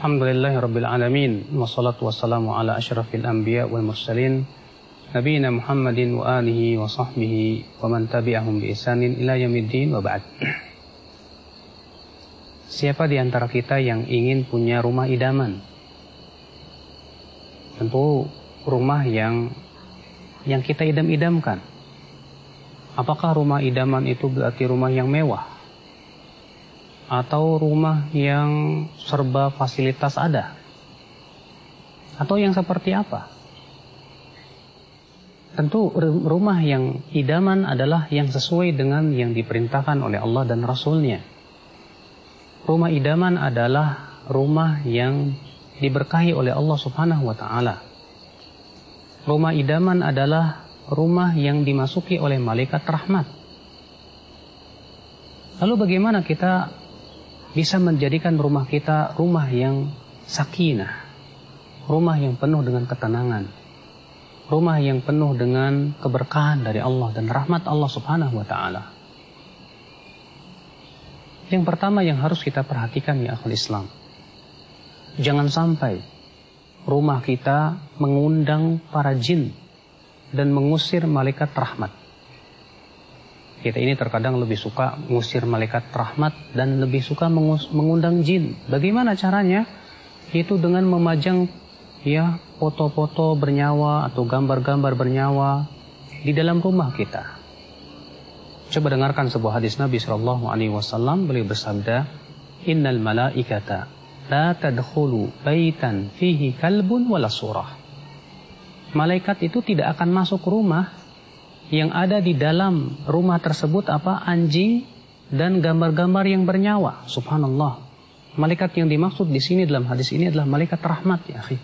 Alhamdulillahi Rabbil Alamin Wassalatu wassalamu ala ashrafil anbiya wal mursalin Nabiina Muhammadin wa alihi wa sahbihi Wa man tabi'ahum bi isanin ila yamiddin wa ba'd Siapa di antara kita yang ingin punya rumah idaman? Tentu rumah yang yang kita idam-idamkan. Apakah rumah idaman itu berarti rumah yang mewah? Atau rumah yang serba fasilitas ada? Atau yang seperti apa? Tentu rumah yang idaman adalah yang sesuai dengan yang diperintahkan oleh Allah dan Rasulnya. Rumah idaman adalah rumah yang diberkahi oleh Allah subhanahu wa ta'ala. Rumah idaman adalah rumah yang dimasuki oleh malaikat rahmat. Lalu bagaimana kita bisa menjadikan rumah kita rumah yang sakinah, rumah yang penuh dengan ketenangan, rumah yang penuh dengan keberkahan dari Allah dan rahmat Allah Subhanahu wa taala. Yang pertama yang harus kita perhatikan ya akhul Islam. Jangan sampai rumah kita mengundang para jin dan mengusir malaikat rahmat. Kita ini terkadang lebih suka mengusir malaikat rahmat dan lebih suka mengundang jin. Bagaimana caranya? Itu dengan memajang ya foto-foto bernyawa atau gambar-gambar bernyawa di dalam rumah kita. Coba dengarkan sebuah hadis Nabi Shallallahu Alaihi Wasallam beliau bersabda, Innal malaikata la tadkhulu baitan fihi kalbun wala surah. Malaikat itu tidak akan masuk rumah yang ada di dalam rumah tersebut apa anjing dan gambar-gambar yang bernyawa. Subhanallah. Malaikat yang dimaksud di sini dalam hadis ini adalah malaikat rahmat ya, akhi.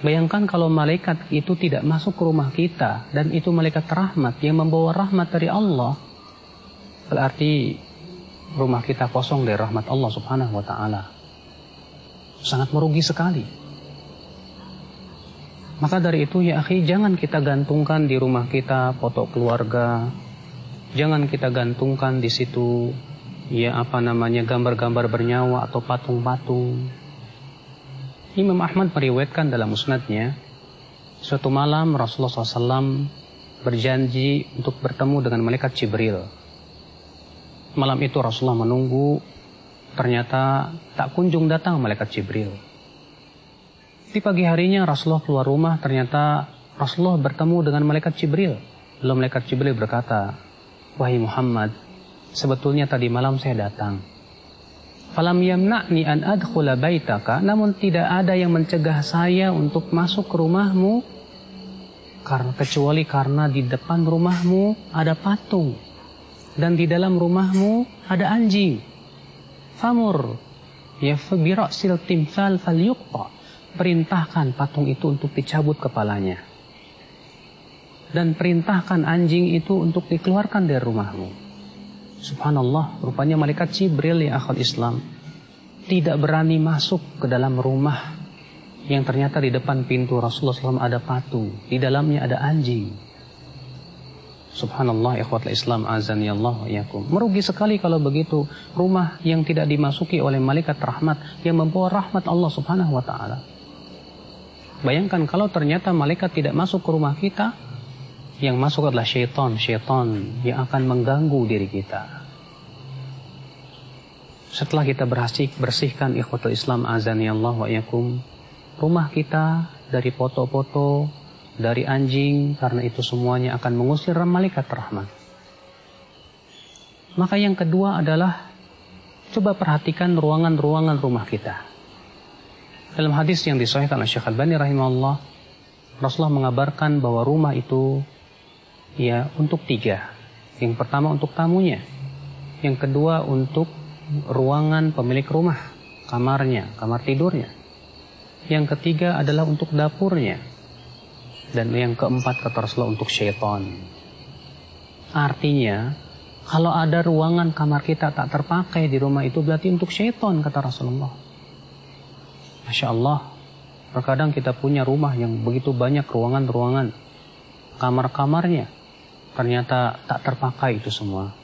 Bayangkan kalau malaikat itu tidak masuk ke rumah kita dan itu malaikat rahmat yang membawa rahmat dari Allah. Berarti rumah kita kosong dari rahmat Allah Subhanahu wa taala. Sangat merugi sekali. Maka dari itu ya akhi jangan kita gantungkan di rumah kita foto keluarga. Jangan kita gantungkan di situ ya apa namanya gambar-gambar bernyawa atau patung-patung. Imam Ahmad meriwayatkan dalam musnadnya suatu malam Rasulullah SAW berjanji untuk bertemu dengan malaikat Jibril. Malam itu Rasulullah menunggu ternyata tak kunjung datang malaikat Jibril. Di pagi harinya Rasulullah keluar rumah ternyata Rasulullah bertemu dengan malaikat Jibril. Lalu malaikat Jibril berkata, Wahai Muhammad, sebetulnya tadi malam saya datang. Falam yamna'ni an adkhula baitaka, namun tidak ada yang mencegah saya untuk masuk ke rumahmu karena kecuali karena di depan rumahmu ada patung dan di dalam rumahmu ada anjing. Famur ya bi ra'sil timsal falyuqta perintahkan patung itu untuk dicabut kepalanya. Dan perintahkan anjing itu untuk dikeluarkan dari rumahmu. Subhanallah, rupanya malaikat Jibril ya akhul Islam tidak berani masuk ke dalam rumah yang ternyata di depan pintu Rasulullah SAW ada patung, di dalamnya ada anjing. Subhanallah ikhwatul Islam azan ya Allah yakum. Merugi sekali kalau begitu rumah yang tidak dimasuki oleh malaikat rahmat yang membawa rahmat Allah Subhanahu wa taala. Bayangkan kalau ternyata malaikat tidak masuk ke rumah kita, yang masuk adalah syaitan, syaitan yang akan mengganggu diri kita. Setelah kita berhasil bersihkan ikhwatul Islam azani Allah wa yakum, rumah kita dari foto-foto, dari anjing, karena itu semuanya akan mengusir malaikat rahmat. Maka yang kedua adalah coba perhatikan ruangan-ruangan rumah kita. Dalam hadis yang disahihkan oleh Syekh Al-Bani rahimahullah, Rasulullah mengabarkan bahwa rumah itu ya untuk tiga. Yang pertama untuk tamunya, yang kedua untuk ruangan pemilik rumah, kamarnya, kamar tidurnya. Yang ketiga adalah untuk dapurnya. Dan yang keempat kata Rasulullah untuk syaitan. Artinya, kalau ada ruangan kamar kita tak terpakai di rumah itu berarti untuk syaitan kata Rasulullah. Masya Allah, terkadang kita punya rumah yang begitu banyak ruangan-ruangan, kamar-kamarnya, ternyata tak terpakai itu semua.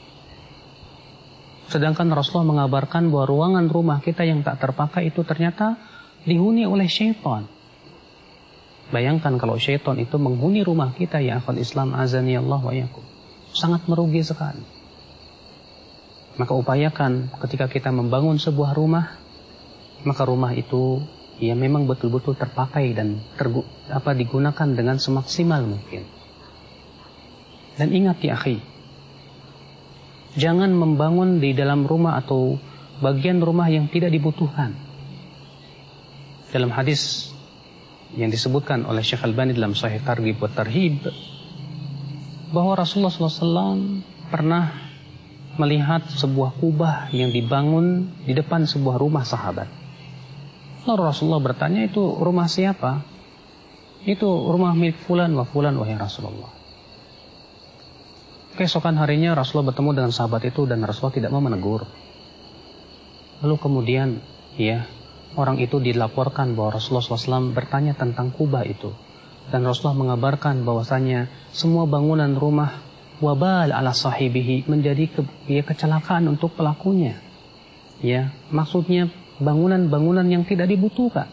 Sedangkan Rasulullah mengabarkan bahwa ruangan rumah kita yang tak terpakai itu ternyata dihuni oleh syaitan. Bayangkan kalau syaitan itu menghuni rumah kita ya akhwat Islam azani Allah wa yakum. Sangat merugi sekali. Maka upayakan ketika kita membangun sebuah rumah, maka rumah itu ya memang betul-betul terpakai dan tergu, apa digunakan dengan semaksimal mungkin. Dan ingat ya akhi, jangan membangun di dalam rumah atau bagian rumah yang tidak dibutuhkan. Dalam hadis yang disebutkan oleh Syekh Al-Bani dalam Sahih Targhib wa Tarhib bahwa Rasulullah SAW pernah melihat sebuah kubah yang dibangun di depan sebuah rumah sahabat. Lalu Rasulullah bertanya itu rumah siapa? Itu rumah milik fulan wa fulan wahai Rasulullah. Keesokan harinya Rasulullah bertemu dengan sahabat itu dan Rasulullah tidak mau menegur. Lalu kemudian ya orang itu dilaporkan bahwa Rasulullah SAW bertanya tentang kubah itu. Dan Rasulullah mengabarkan bahwasanya semua bangunan rumah wabal ala sahibihi menjadi ke, ya, kecelakaan untuk pelakunya. Ya, maksudnya bangunan-bangunan yang tidak dibutuhkan.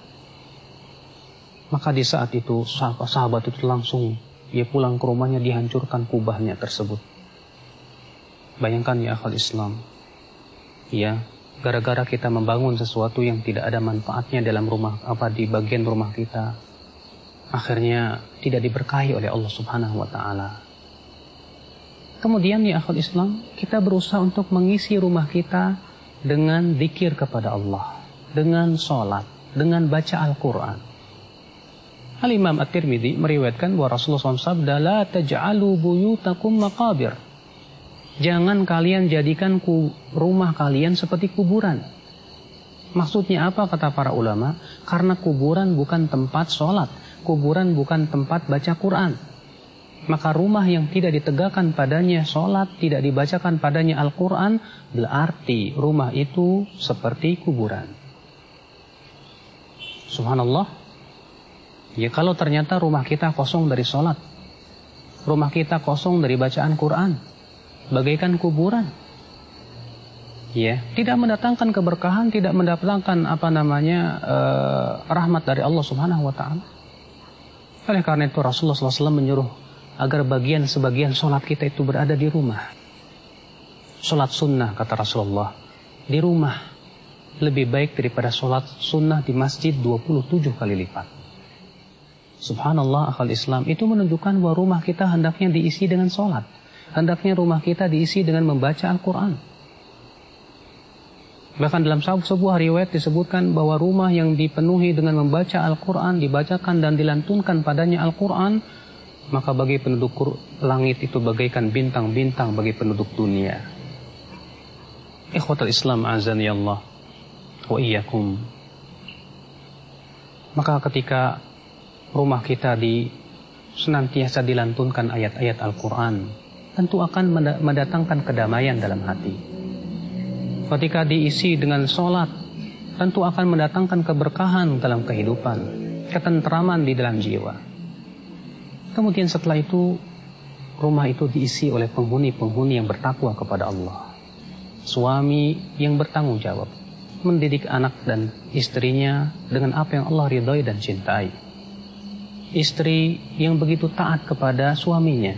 Maka di saat itu sahabat, sahabat itu langsung ia pulang ke rumahnya dihancurkan kubahnya tersebut. Bayangkan ya akal Islam. Ya, gara-gara kita membangun sesuatu yang tidak ada manfaatnya dalam rumah apa di bagian rumah kita. Akhirnya tidak diberkahi oleh Allah Subhanahu wa taala. Kemudian ya akal Islam, kita berusaha untuk mengisi rumah kita dengan zikir kepada Allah, dengan sholat, dengan baca Al-Quran. Al-Imam At-Tirmidzi meriwayatkan bahwa Rasulullah SAW la taj'alu buyutakum maqabir Jangan kalian jadikan rumah kalian seperti kuburan. Maksudnya apa kata para ulama? Karena kuburan bukan tempat sholat. Kuburan bukan tempat baca Quran. Maka rumah yang tidak ditegakkan padanya sholat, tidak dibacakan padanya Al-Quran, berarti rumah itu seperti kuburan. Subhanallah. Ya kalau ternyata rumah kita kosong dari sholat. Rumah kita kosong dari bacaan Quran bagaikan kuburan. Ya, tidak mendatangkan keberkahan, tidak mendatangkan apa namanya uh, rahmat dari Allah Subhanahu wa taala. Oleh karena itu Rasulullah SAW menyuruh agar bagian sebagian sholat kita itu berada di rumah. Sholat sunnah kata Rasulullah di rumah lebih baik daripada sholat sunnah di masjid 27 kali lipat. Subhanallah akal Islam itu menunjukkan bahwa rumah kita hendaknya diisi dengan sholat hendaknya rumah kita diisi dengan membaca Al-Quran. Bahkan dalam sebuah riwayat disebutkan bahwa rumah yang dipenuhi dengan membaca Al-Quran, dibacakan dan dilantunkan padanya Al-Quran, maka bagi penduduk langit itu bagaikan bintang-bintang bagi penduduk dunia. Ikhwatul Islam azani Allah wa iyyakum. Maka ketika rumah kita di senantiasa dilantunkan ayat-ayat Al-Quran, tentu akan mendatangkan kedamaian dalam hati. Ketika diisi dengan sholat, tentu akan mendatangkan keberkahan dalam kehidupan, ketentraman di dalam jiwa. Kemudian setelah itu, rumah itu diisi oleh penghuni-penghuni yang bertakwa kepada Allah. Suami yang bertanggung jawab, mendidik anak dan istrinya dengan apa yang Allah ridhoi dan cintai. Istri yang begitu taat kepada suaminya,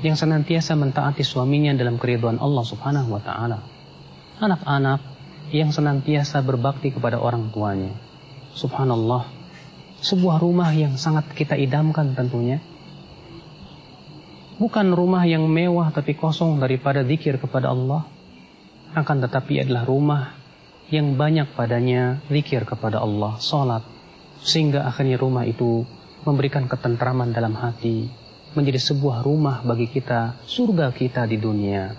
yang senantiasa mentaati suaminya dalam keriduan Allah Subhanahu wa taala. Anak-anak yang senantiasa berbakti kepada orang tuanya. Subhanallah. Sebuah rumah yang sangat kita idamkan tentunya. Bukan rumah yang mewah tapi kosong daripada zikir kepada Allah. Akan tetapi adalah rumah yang banyak padanya zikir kepada Allah, salat, sehingga akhirnya rumah itu memberikan ketentraman dalam hati, menjadi sebuah rumah bagi kita, surga kita di dunia.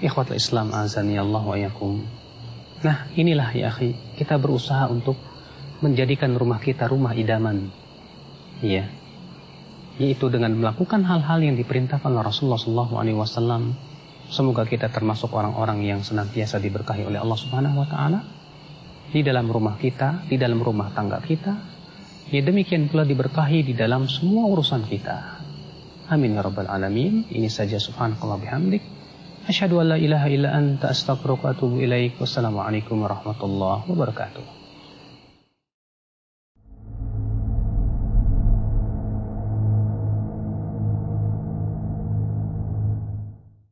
Ikhwatul Islam azani Allah wa yakum. Nah, inilah ya akhi, kita berusaha untuk menjadikan rumah kita rumah idaman. Iya. Yaitu dengan melakukan hal-hal yang diperintahkan oleh Rasulullah SAW. Semoga kita termasuk orang-orang yang senantiasa diberkahi oleh Allah Subhanahu wa taala di dalam rumah kita, di dalam rumah tangga kita. Ya demikian pula diberkahi di dalam semua urusan kita. Amin ya rabbal alamin. Ini saja subhanakallah bihamdik. Asyhadu an la ilaha illa anta astaghfiruka wa atubu ilaik. Wassalamualaikum warahmatullahi wabarakatuh.